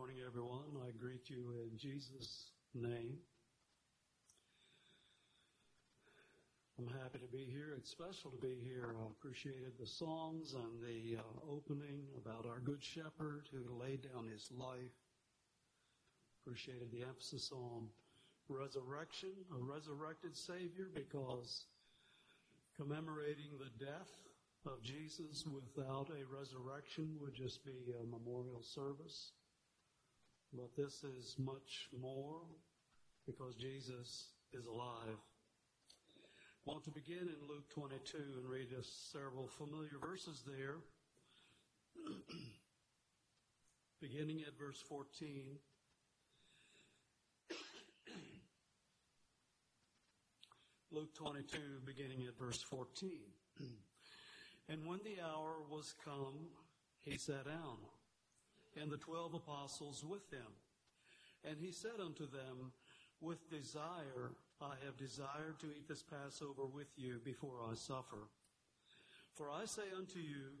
morning, everyone. I greet you in Jesus' name. I'm happy to be here. It's special to be here. I appreciated the songs and the uh, opening about our Good Shepherd who laid down his life. Appreciated the emphasis on resurrection, a resurrected Savior, because commemorating the death of Jesus without a resurrection would just be a memorial service. But this is much more because Jesus is alive. I want to begin in Luke 22 and read us several familiar verses there. Beginning at verse 14. Luke 22, beginning at verse 14. and when the hour was come, he sat down and the twelve apostles with him. And he said unto them, With desire I have desired to eat this Passover with you before I suffer. For I say unto you,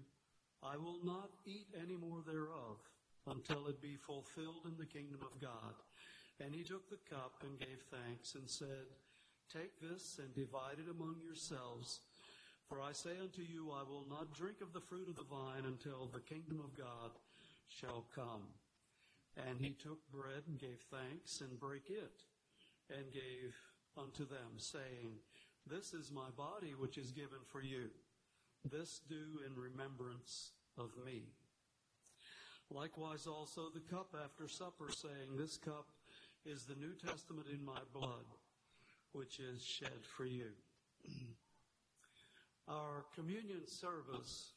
I will not eat any more thereof until it be fulfilled in the kingdom of God. And he took the cup and gave thanks and said, Take this and divide it among yourselves. For I say unto you, I will not drink of the fruit of the vine until the kingdom of God shall come. And he took bread and gave thanks and brake it and gave unto them, saying, This is my body which is given for you. This do in remembrance of me. Likewise also the cup after supper, saying, This cup is the New Testament in my blood, which is shed for you. Our communion service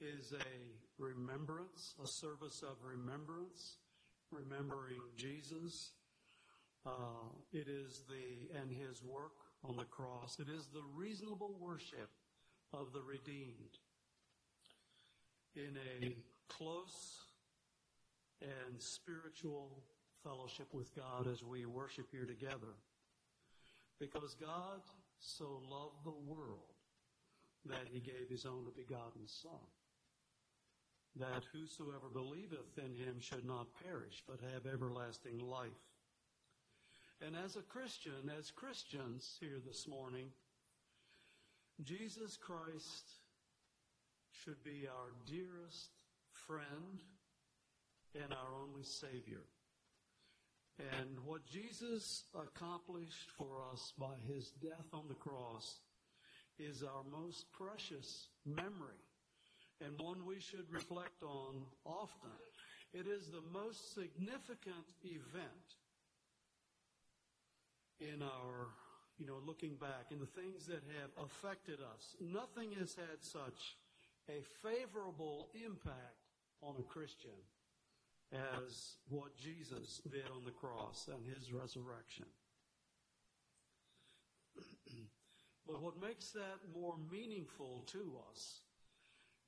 is a remembrance, a service of remembrance, remembering Jesus. Uh, it is the and His work on the cross. It is the reasonable worship of the redeemed in a close and spiritual fellowship with God as we worship here together. Because God so loved the world that he gave his only begotten Son that whosoever believeth in him should not perish, but have everlasting life. And as a Christian, as Christians here this morning, Jesus Christ should be our dearest friend and our only Savior. And what Jesus accomplished for us by his death on the cross is our most precious memory and one we should reflect on often. It is the most significant event in our, you know, looking back in the things that have affected us. Nothing has had such a favorable impact on a Christian as what Jesus did on the cross and his resurrection. but what makes that more meaningful to us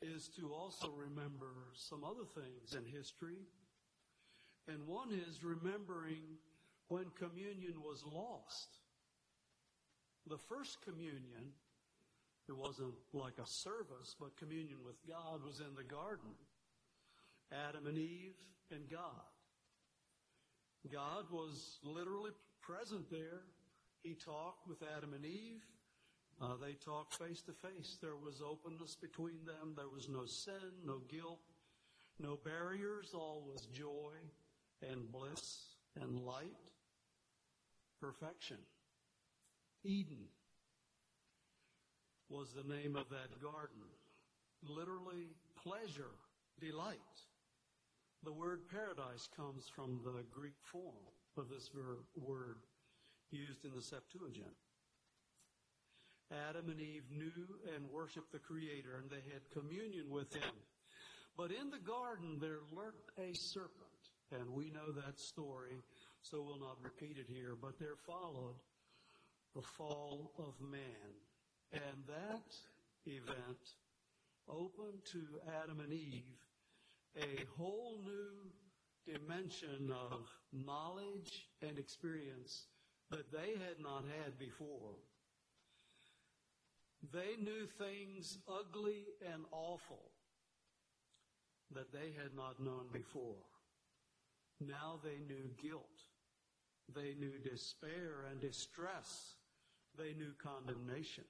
is to also remember some other things in history. And one is remembering when communion was lost. The first communion, it wasn't like a service, but communion with God was in the garden. Adam and Eve and God. God was literally present there. He talked with Adam and Eve. Uh, they talked face to face. There was openness between them. There was no sin, no guilt, no barriers. All was joy and bliss and light. Perfection. Eden was the name of that garden. Literally, pleasure, delight. The word paradise comes from the Greek form of this word used in the Septuagint. Adam and Eve knew and worshiped the Creator, and they had communion with Him. But in the garden, there lurked a serpent, and we know that story, so we'll not repeat it here. But there followed the fall of man, and that event opened to Adam and Eve a whole new dimension of knowledge and experience that they had not had before. They knew things ugly and awful that they had not known before. Now they knew guilt. They knew despair and distress. They knew condemnation.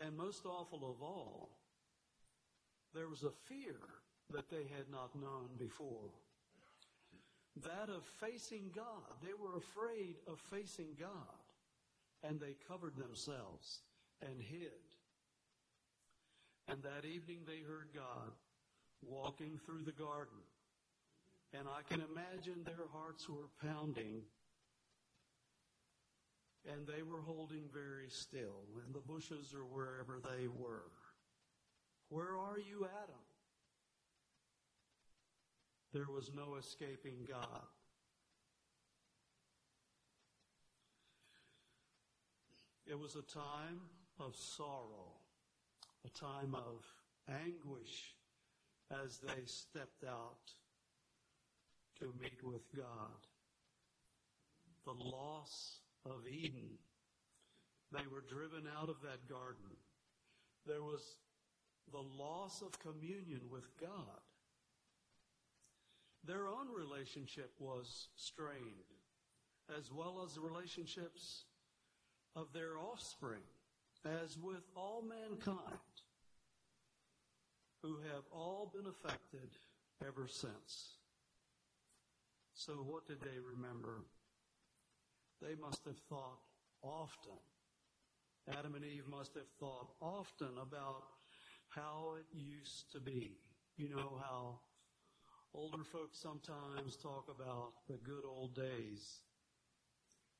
And most awful of all, there was a fear that they had not known before. That of facing God. They were afraid of facing God. And they covered themselves and hid. And that evening they heard God walking through the garden. And I can imagine their hearts were pounding and they were holding very still in the bushes or wherever they were. Where are you, Adam? There was no escaping God. It was a time of sorrow, a time of anguish as they stepped out to meet with God. The loss of Eden. They were driven out of that garden. There was the loss of communion with God. Their own relationship was strained, as well as relationships of their offspring, as with all mankind, who have all been affected ever since. So, what did they remember? They must have thought often. Adam and Eve must have thought often about how it used to be. You know how older folks sometimes talk about the good old days,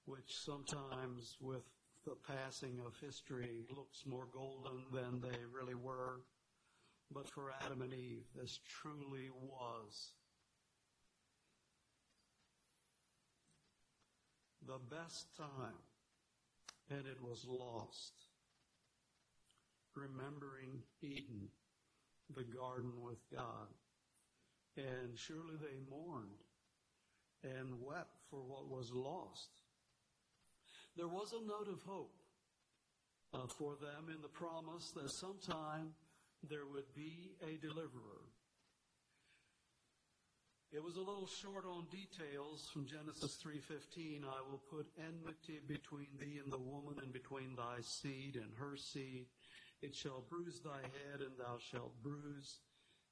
which sometimes with the passing of history looks more golden than they really were. But for Adam and Eve, this truly was the best time, and it was lost. Remembering Eden, the garden with God. And surely they mourned and wept for what was lost. There was a note of hope uh, for them in the promise that sometime there would be a deliverer it was a little short on details from Genesis 3:15. I will put enmity between thee and the woman and between thy seed and her seed. It shall bruise thy head and thou shalt bruise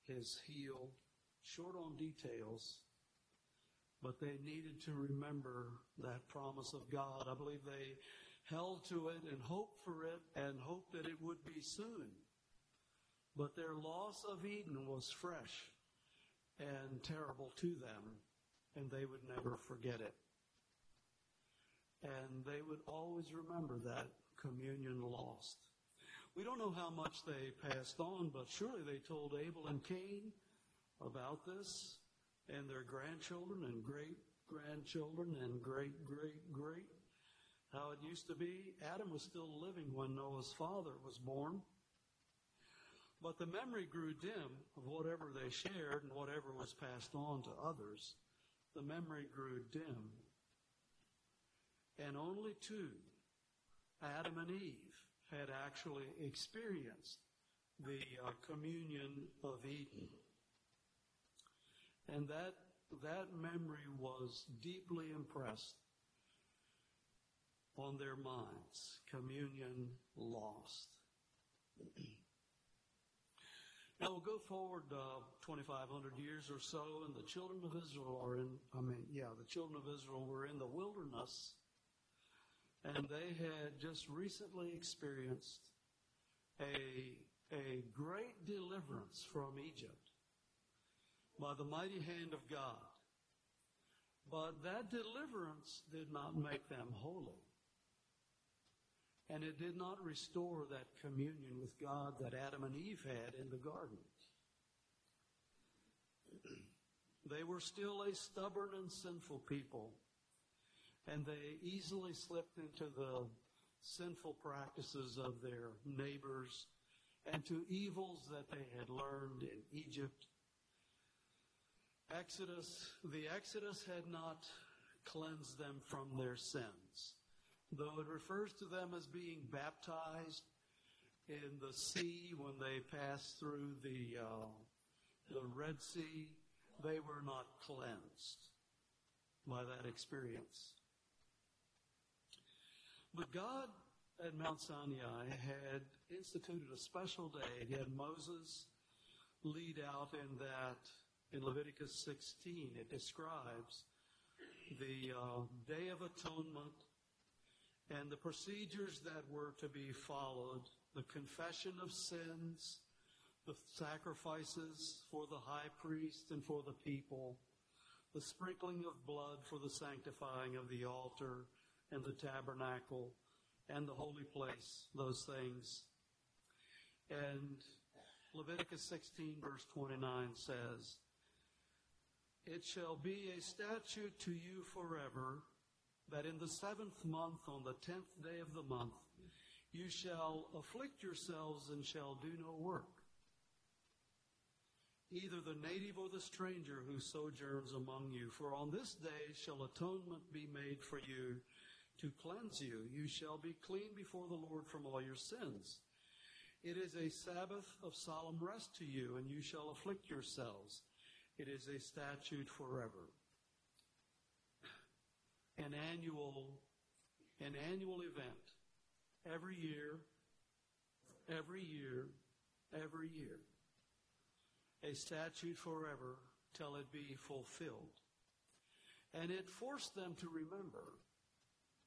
his heel. Short on details, but they needed to remember that promise of God. I believe they held to it and hoped for it and hoped that it would be soon. But their loss of Eden was fresh and terrible to them, and they would never forget it. And they would always remember that communion lost. We don't know how much they passed on, but surely they told Abel and Cain about this, and their grandchildren and great grandchildren and great great great. How it used to be. Adam was still living when Noah's father was born. But the memory grew dim of whatever they shared and whatever was passed on to others. The memory grew dim. And only two, Adam and Eve, had actually experienced the uh, communion of Eden. And that, that memory was deeply impressed on their minds. Communion lost. Now we'll go forward uh, 2,500 years or so, and the children of Israel are in, I mean, yeah, the children of Israel were in the wilderness, and they had just recently experienced a, a great deliverance from Egypt by the mighty hand of God. But that deliverance did not make them holy. And it did not restore that communion with God that Adam and Eve had in the garden. they were still a stubborn and sinful people, and they easily slipped into the sinful practices of their neighbors and to evils that they had learned in Egypt. Exodus, the Exodus had not cleansed them from their sins though it refers to them as being baptized in the sea when they passed through the uh, the Red Sea. they were not cleansed by that experience. But God at Mount Sinai had instituted a special day. He had Moses lead out in that, in Leviticus 16, it describes the uh, Day of Atonement and the procedures that were to be followed, the confession of sins, the sacrifices for the high priest and for the people, the sprinkling of blood for the sanctifying of the altar and the tabernacle and the holy place, those things. And Leviticus 16 verse 29 says, It shall be a statute to you forever that in the seventh month, on the tenth day of the month, you shall afflict yourselves and shall do no work. Either the native or the stranger who sojourns among you, for on this day shall atonement be made for you to cleanse you. You shall be clean before the Lord from all your sins. It is a Sabbath of solemn rest to you, and you shall afflict yourselves. It is a statute forever. An annual, an annual event. Every year, every year, every year. A statute forever till it be fulfilled. And it forced them to remember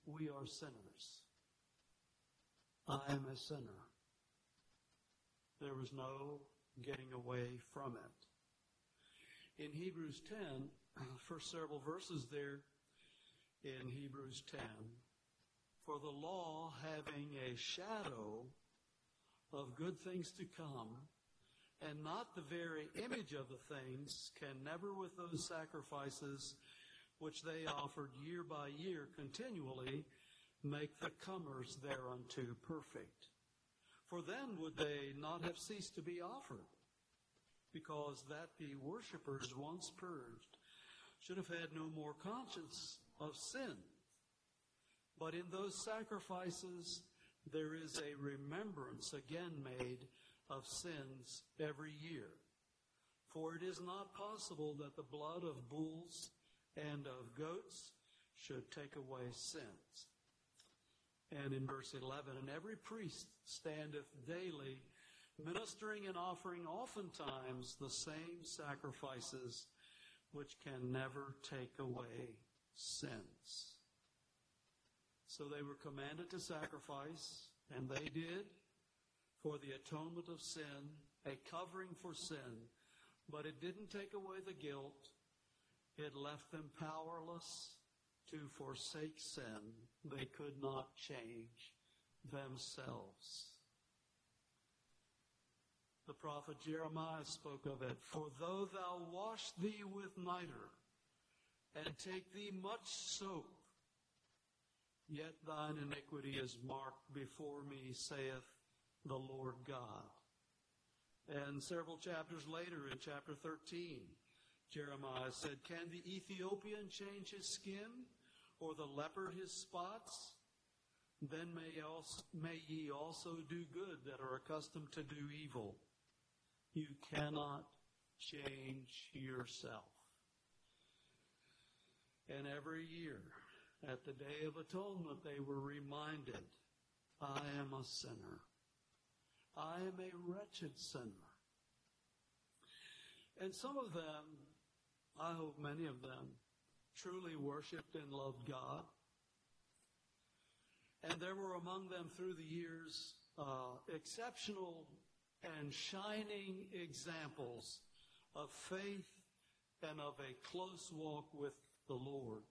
we are sinners. I am a sinner. There was no getting away from it. In Hebrews 10, first several verses there in Hebrews 10, for the law having a shadow of good things to come, and not the very image of the things, can never with those sacrifices which they offered year by year continually make the comers thereunto perfect. For then would they not have ceased to be offered, because that the worshippers once purged should have had no more conscience of sin. But in those sacrifices there is a remembrance again made of sins every year. For it is not possible that the blood of bulls and of goats should take away sins. And in verse 11, and every priest standeth daily ministering and offering oftentimes the same sacrifices which can never take away sins. So they were commanded to sacrifice, and they did for the atonement of sin, a covering for sin, but it didn't take away the guilt. It left them powerless to forsake sin. They could not change themselves. The prophet Jeremiah spoke of it. For though thou wash thee with niter, and take thee much soap, yet thine iniquity is marked before me, saith the Lord God. And several chapters later, in chapter 13, Jeremiah said, Can the Ethiopian change his skin, or the leopard his spots? Then may, also, may ye also do good that are accustomed to do evil. You cannot change yourself. And every year, at the Day of Atonement, they were reminded, I am a sinner. I am a wretched sinner. And some of them, I hope many of them, truly worshiped and loved God. And there were among them through the years uh, exceptional and shining examples of faith and of a close walk with the Lord.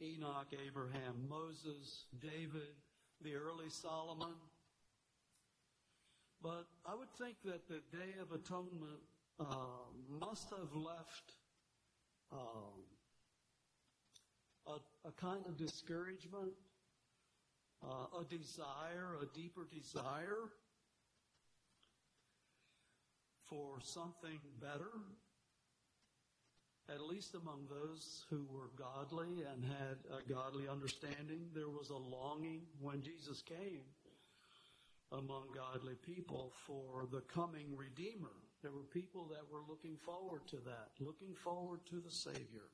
Enoch, Abraham, Moses, David, the early Solomon. But I would think that the Day of Atonement uh, must have left um, a, a, kind of discouragement, uh, a desire, a deeper desire for something better, at least among those who were godly and had a godly understanding. There was a longing when Jesus came among godly people for the coming Redeemer There were people that were looking forward to that, looking forward to the Savior.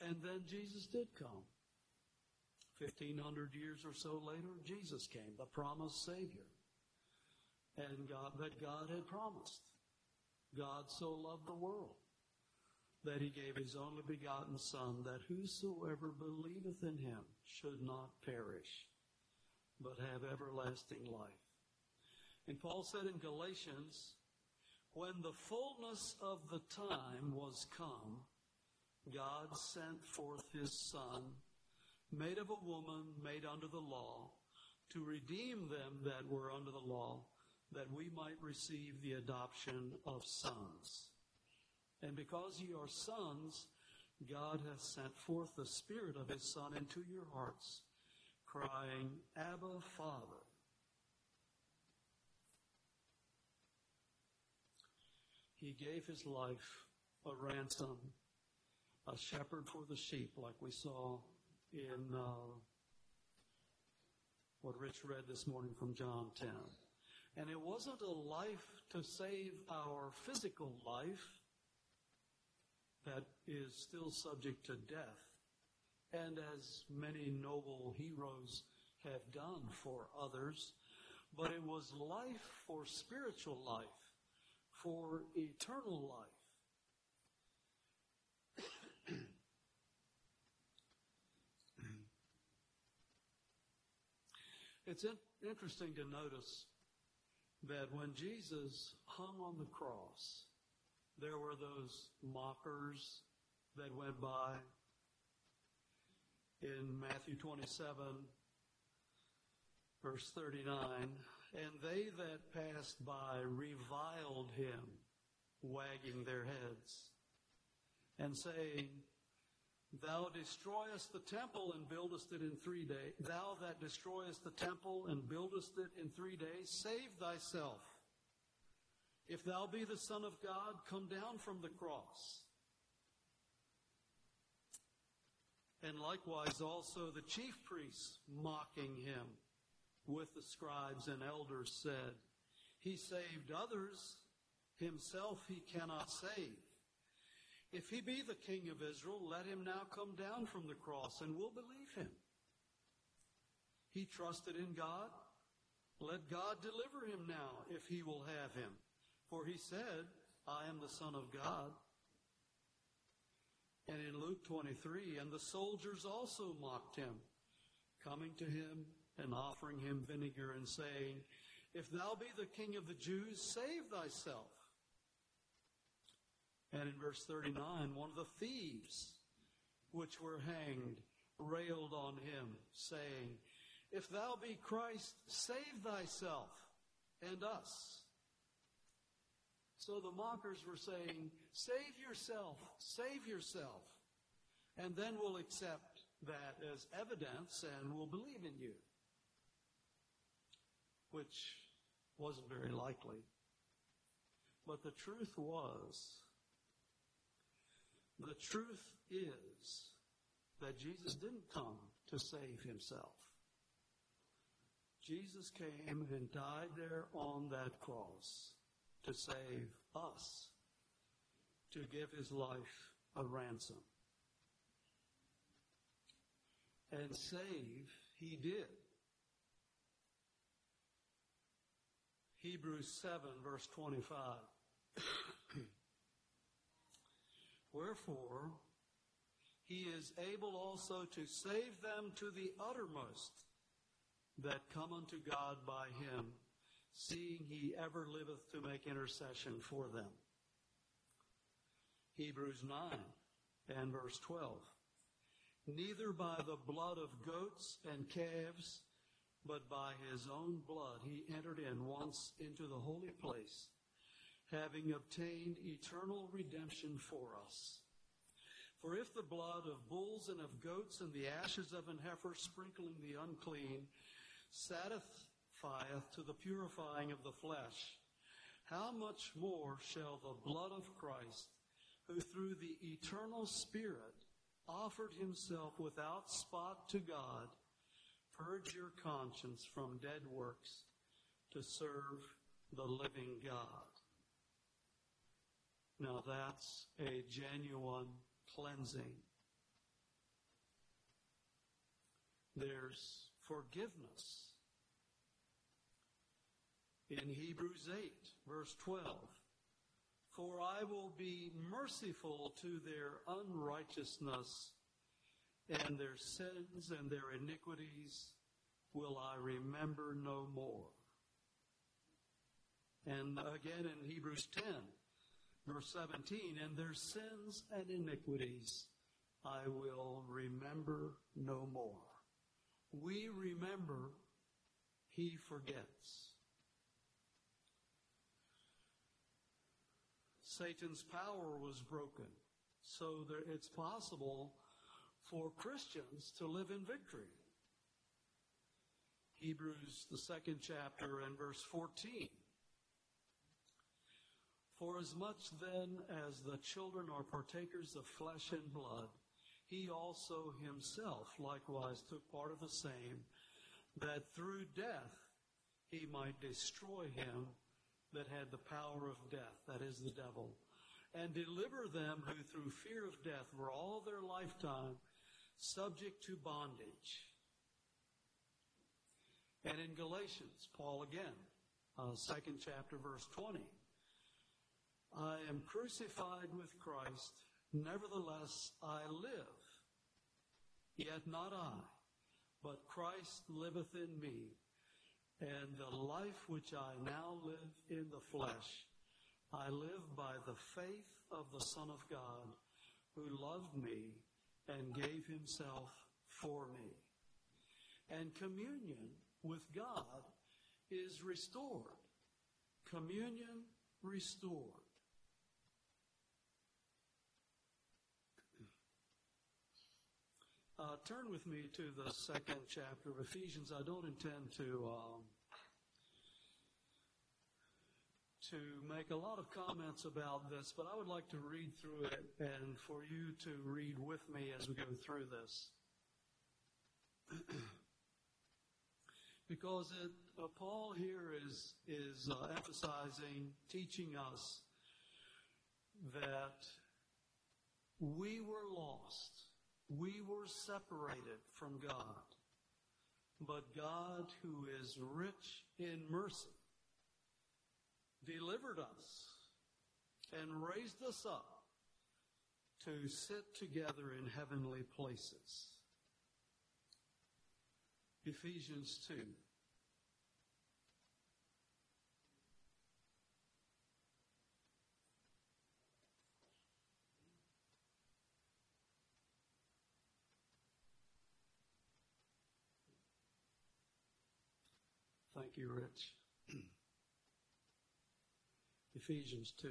And then Jesus did come. 1500 years or so later, Jesus came, the promised Savior. And God, that God had promised. God so loved the world that he gave his only begotten Son, that whosoever believeth in him should not perish, but have everlasting life. And Paul said in Galatians, when the fullness of the time was come, God sent forth his Son, made of a woman, made under the law, to redeem them that were under the law, that we might receive the adoption of sons. And because ye are sons, God hath sent forth the Spirit of His Son into your hearts, crying, Abba, Father. He gave His life a ransom, a shepherd for the sheep, like we saw in uh, what Rich read this morning from John 10. And it wasn't a life to save our physical life that is still subject to death, and as many noble heroes have done for others, but it was life for spiritual life, for eternal life. it's in- interesting to notice that when Jesus hung on the cross, there were those mockers that went by. In Matthew 27, verse 39, and they that passed by reviled him, wagging their heads, and saying, Thou destroyest the temple and buildest it in three days. Thou that destroyest the temple and buildest it in three days, save thyself. If thou be the Son of God, come down from the cross. And likewise also the chief priests mocking him with the scribes and elders said, He saved others, himself he cannot save. If he be the king of Israel, let him now come down from the cross and we'll believe him. He trusted in God. Let God deliver him now if he will have him. For he said, I am the Son of God. And in Luke 23, and the soldiers also mocked him, coming to him and offering him vinegar and saying, If thou be the king of the Jews, save thyself. And in verse 39, one of the thieves which were hanged railed on him, saying, If thou be Christ, save thyself and us. So the mockers were saying, Save yourself, save yourself, and then we'll accept that as evidence and we'll believe in you. Which wasn't very likely. But the truth was, the truth is that Jesus didn't come to save himself. Jesus came and died there on that cross to save us, to give his life a ransom. And save he did. Hebrews 7, verse 25. Wherefore, he is able also to save them to the uttermost that come unto God by him seeing he ever liveth to make intercession for them. Hebrews 9 and verse 12. Neither by the blood of goats and calves, but by his own blood he entered in once into the holy place, having obtained eternal redemption for us. For if the blood of bulls and of goats and the ashes of an heifer sprinkling the unclean satisfieth to the purifying of the flesh, how much more shall the blood of Christ, who through the eternal Spirit offered himself without spot to God, purge your conscience from dead works to serve the living God. Now that's a genuine cleansing. There's forgiveness. In Hebrews 8, verse 12, for I will be merciful to their unrighteousness and their sins and their iniquities will I remember no more. And again in Hebrews 10, verse 17, and their sins and iniquities I will remember no more. We remember, he forgets. Satan's power was broken. So it's possible for Christians to live in victory. Hebrews, the second chapter, and verse 14. For as much then as the children are partakers of flesh and blood, he also himself likewise took part of the same, that through death he might destroy him that had the power of death, that is the devil, and deliver them who through fear of death were all their lifetime subject to bondage. And in Galatians, Paul again, uh, second chapter, verse 20. I am crucified with Christ, nevertheless I live. Yet not I, but Christ liveth in me. And the life which I now live in the flesh, I live by the faith of the Son of God, who loved me and gave himself for me. And communion with God is restored. Communion restored. Uh, turn with me to the second chapter of Ephesians. I don't intend to um, to make a lot of comments about this, but I would like to read through it and for you to read with me as we go through this. because it, uh, Paul here is is uh, emphasizing, teaching us that we were lost we were separated from God. But God, who is rich in mercy, delivered us and raised us up to sit together in heavenly places. Ephesians 2. Thank you, Rich. Ephesians 2.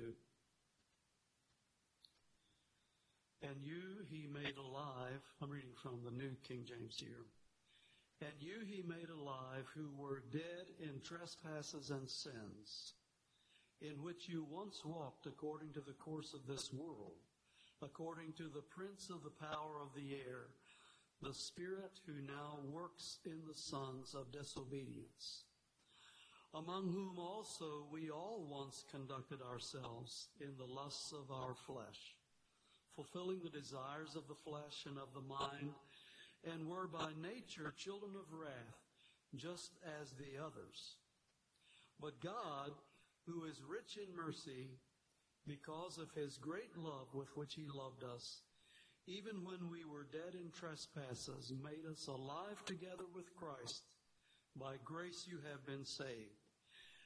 And you he made alive, I'm reading from the New King James here. And you he made alive who were dead in trespasses and sins, in which you once walked according to the course of this world, according to the prince of the power of the air, the spirit who now works in the sons of disobedience among whom also we all once conducted ourselves in the lusts of our flesh, fulfilling the desires of the flesh and of the mind, and were by nature children of wrath, just as the others. But God, who is rich in mercy, because of his great love with which he loved us, even when we were dead in trespasses, made us alive together with Christ. By grace you have been saved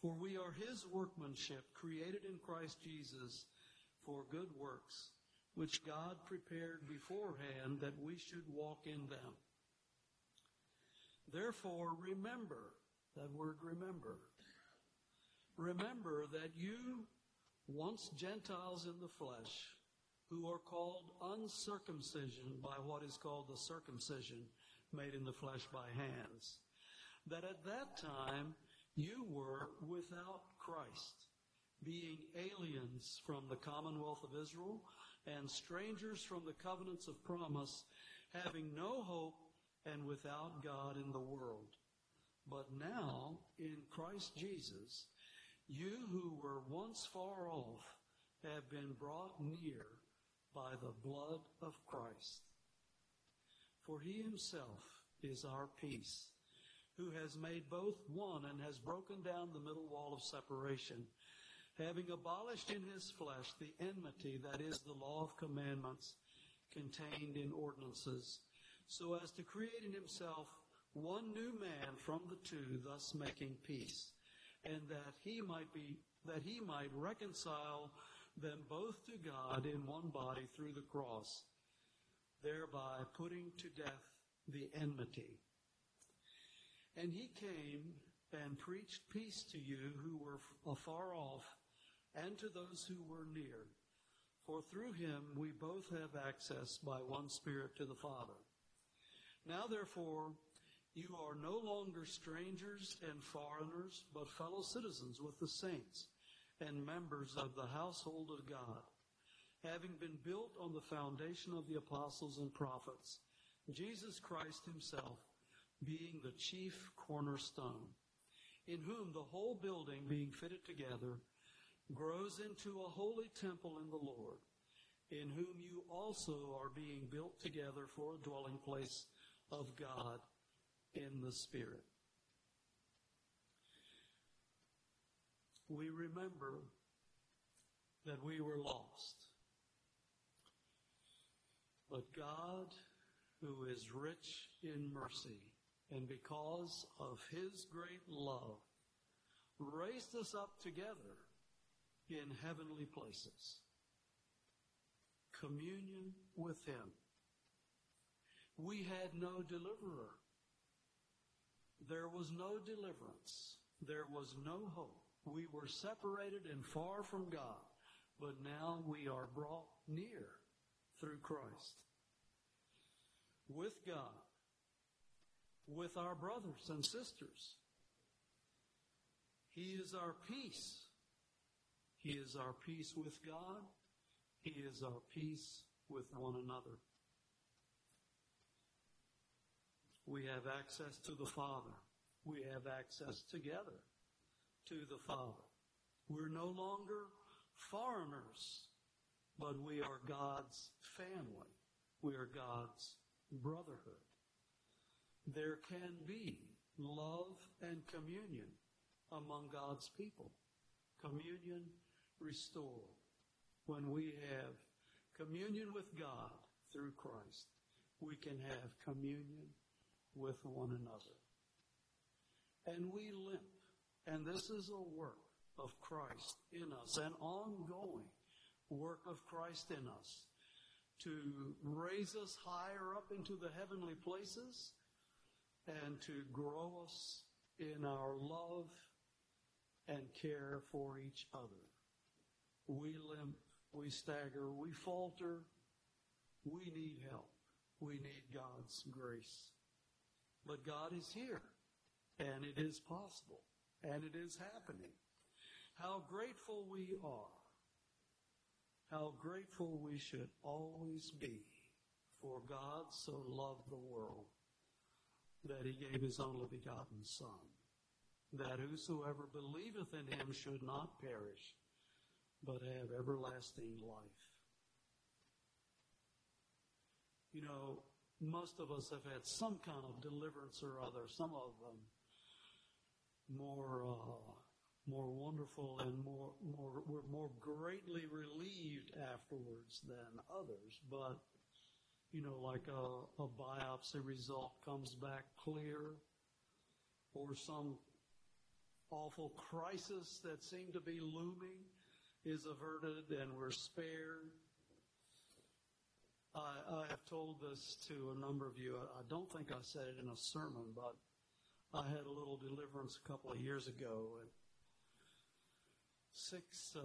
For we are his workmanship, created in Christ Jesus for good works, which God prepared beforehand that we should walk in them. Therefore, remember, that word remember. Remember that you, once Gentiles in the flesh, who are called uncircumcision by what is called the circumcision made in the flesh by hands, that at that time you were without Christ, being aliens from the commonwealth of Israel and strangers from the covenants of promise, having no hope and without God in the world. But now, in Christ Jesus, you who were once far off have been brought near by the blood of Christ. For he himself is our peace, who has made both one and has broken down the middle wall of separation, having abolished in his flesh the enmity that is the law of commandments contained in ordinances, so as to create in himself one new man from the two, thus making peace, and that he might be that he might reconcile them both to God in one body through the cross, thereby putting to death the enmity. And he came and preached peace to you who were afar off and to those who were near. For through him we both have access by one Spirit to the Father. Now therefore, you are no longer strangers and foreigners, but fellow citizens with the saints and members of the household of God, having been built on the foundation of the apostles and prophets, Jesus Christ himself being the chief cornerstone, in whom the whole building being fitted together grows into a holy temple in the Lord, in whom you also are being built together for a dwelling place of God in the Spirit. we remember that we were lost. But God, who is rich in mercy, and because of his great love, raised us up together in heavenly places. Communion with him. We had no deliverer. There was no deliverance. There was no hope. We were separated and far from God, but now we are brought near through Christ. With God, with our brothers and sisters. He is our peace. He is our peace with God. He is our peace with one another. We have access to the Father. We have access together to the Father. We're no longer foreigners, but we are God's family. We are God's brotherhood. There can be love and communion among God's people. Communion restored. When we have communion with God through Christ, we can have communion with one another. And we limp and this is a work of Christ in us, an ongoing work of Christ in us to raise us higher up into the heavenly places and to grow us in our love and care for each other. We limp, we stagger, we falter, we need help. We need God's grace. But God is here, and it is possible. And it is happening. How grateful we are. How grateful we should always be for God so loved the world that he gave his only begotten Son, that whosoever believeth in him should not perish, but have everlasting life. You know, most of us have had some kind of deliverance or other, some of them more uh, more wonderful and more more we're more greatly relieved afterwards than others. But you know, like a, a biopsy result comes back clear, or some awful crisis that seemed to be looming is averted and we're spared. I, I have told this to a number of you. I don't think I said it in a sermon, but I had a little deliverance a couple of years ago, and six, uh,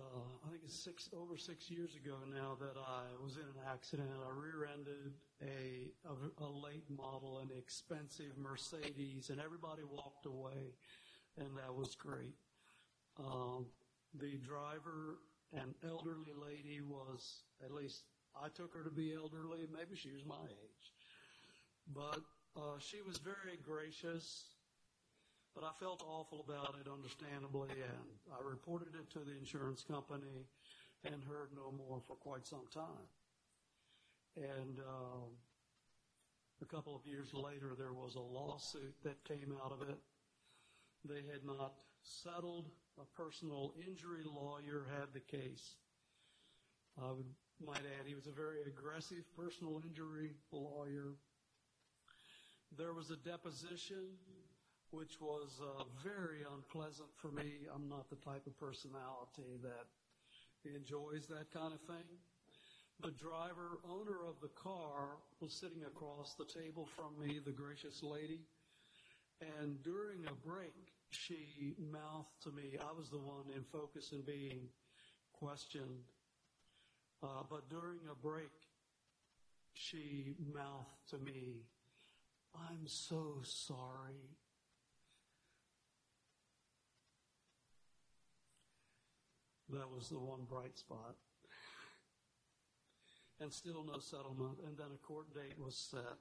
I think it's six, over six years ago now that I was in an accident. I rear-ended a, a, a late model, an expensive Mercedes, and everybody walked away, and that was great. Um, the driver, an elderly lady, was at least I took her to be elderly. Maybe she was my age, but uh, she was very gracious. But I felt awful about it, understandably, and I reported it to the insurance company and heard no more for quite some time. And uh, a couple of years later, there was a lawsuit that came out of it. They had not settled. A personal injury lawyer had the case. I would, might add, he was a very aggressive personal injury lawyer. There was a deposition which was uh, very unpleasant for me. I'm not the type of personality that enjoys that kind of thing. The driver, owner of the car, was sitting across the table from me, the gracious lady, and during a break, she mouthed to me, I was the one in focus and being questioned, uh, but during a break, she mouthed to me, I'm so sorry. That was the one bright spot. And still no settlement. And then a court date was set,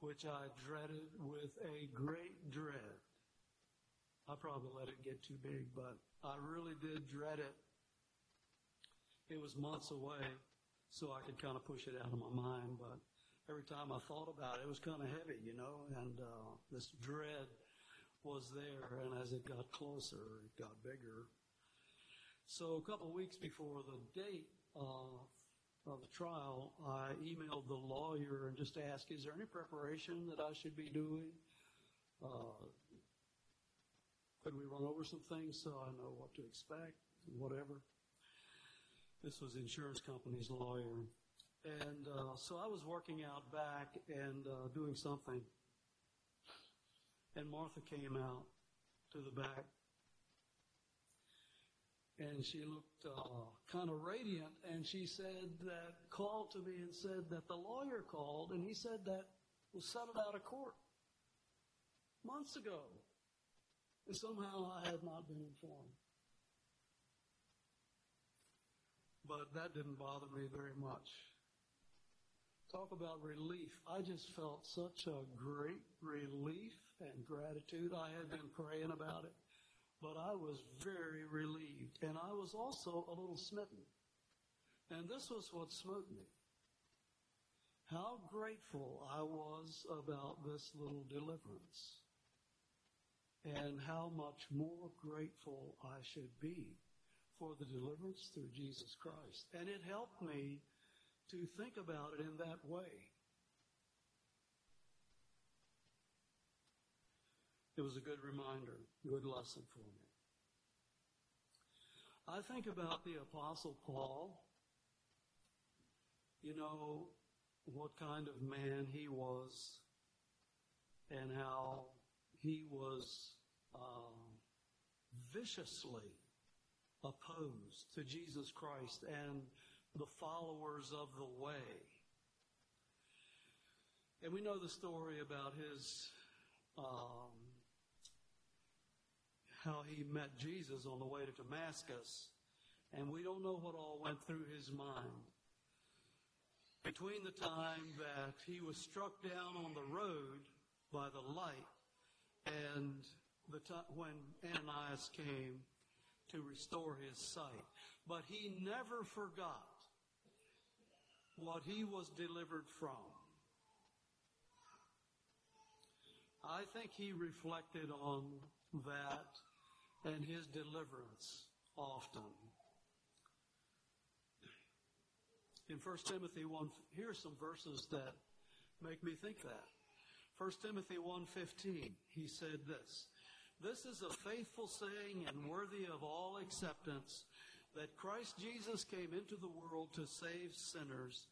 which I dreaded with a great dread. I probably let it get too big, but I really did dread it. It was months away, so I could kind of push it out of my mind, but every time I thought about it, it was kind of heavy, you know, and uh, this dread was there, and as it got closer, it got bigger. So a couple of weeks before the date uh, of the trial, I emailed the lawyer and just asked, is there any preparation that I should be doing? Uh, could we run over some things so I know what to expect, whatever? This was the insurance company's lawyer. And uh, so I was working out back and uh, doing something. And Martha came out to the back and she looked uh, kind of radiant, and she said that, called to me and said that the lawyer called, and he said that was settled out of court months ago. And somehow I had not been informed. But that didn't bother me very much. Talk about relief. I just felt such a great relief and gratitude. I had been praying about it but I was very relieved. And I was also a little smitten. And this was what smote me. How grateful I was about this little deliverance. And how much more grateful I should be for the deliverance through Jesus Christ. And it helped me to think about it in that way. It was a good reminder, good lesson for me. I think about the Apostle Paul, you know, what kind of man he was and how he was uh, viciously opposed to Jesus Christ and the followers of the way. And we know the story about his um, how he met Jesus on the way to Damascus, and we don't know what all went through his mind. Between the time that he was struck down on the road by the light and the time when Ananias came to restore his sight. But he never forgot what he was delivered from. I think he reflected on that and his deliverance often. In 1 Timothy 1, here are some verses that make me think that. 1 Timothy 1.15, he said this, This is a faithful saying and worthy of all acceptance, that Christ Jesus came into the world to save sinners,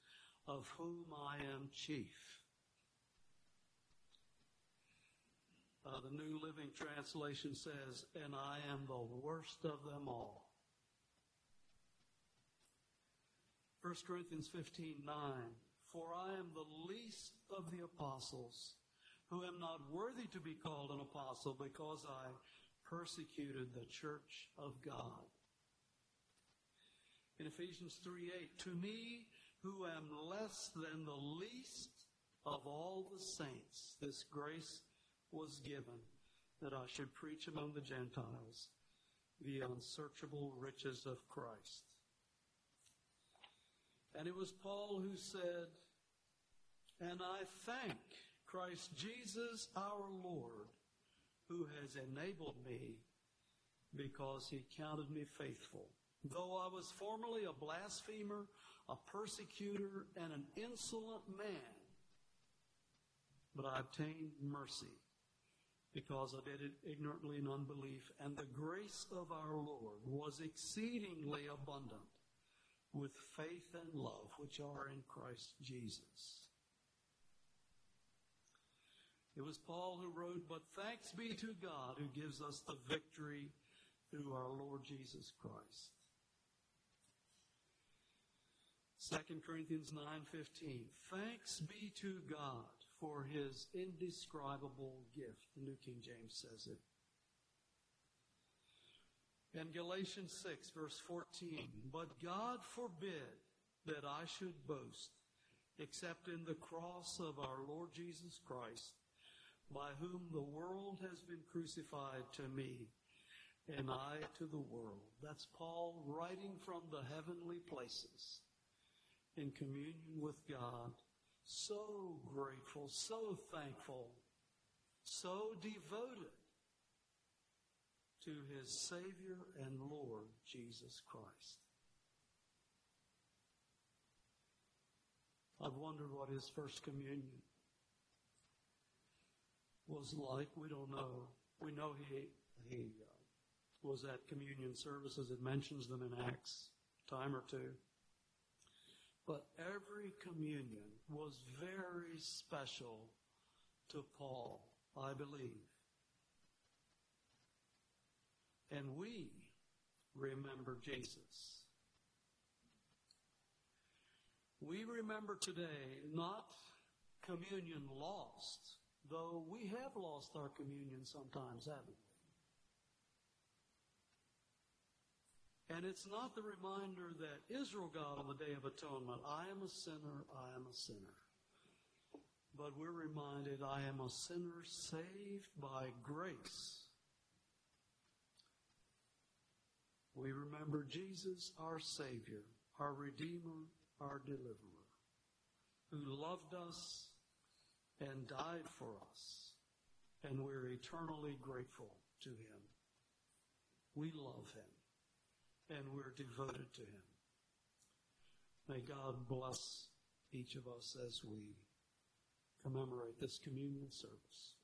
of whom I am chief. Uh, the New Living Translation says, and I am the worst of them all. 1 Corinthians 15 9. For I am the least of the apostles, who am not worthy to be called an apostle because I persecuted the church of God. In Ephesians 3 8, to me, who am less than the least of all the saints, this grace was given that I should preach among the Gentiles the unsearchable riches of Christ. And it was Paul who said, And I thank Christ Jesus our Lord, who has enabled me because he counted me faithful. Though I was formerly a blasphemer, a persecutor, and an insolent man, but I obtained mercy because I did it ignorantly in unbelief, and the grace of our Lord was exceedingly abundant with faith and love which are in Christ Jesus. It was Paul who wrote, But thanks be to God who gives us the victory through our Lord Jesus Christ. 2 Corinthians 9:15 Thanks be to God for his indescribable gift. The New King James says it. In Galatians 6, verse 14, but God forbid that I should boast except in the cross of our Lord Jesus Christ, by whom the world has been crucified to me, and I to the world. That's Paul writing from the heavenly places in communion with God so grateful, so thankful, so devoted to his Savior and Lord Jesus Christ. I've wondered what his first communion was like. We don't know. We know he he uh, was at communion services. It mentions them in Acts time or two. But every communion was very special to Paul, I believe. And we remember Jesus. We remember today not communion lost, though we have lost our communion sometimes, haven't we? And it's not the reminder that Israel got on the Day of Atonement, I am a sinner, I am a sinner. But we're reminded, I am a sinner saved by grace. We remember Jesus, our Savior, our Redeemer, our Deliverer, who loved us and died for us, and we're eternally grateful to Him. We love Him and we're devoted to Him. May God bless each of us as we commemorate this communion service.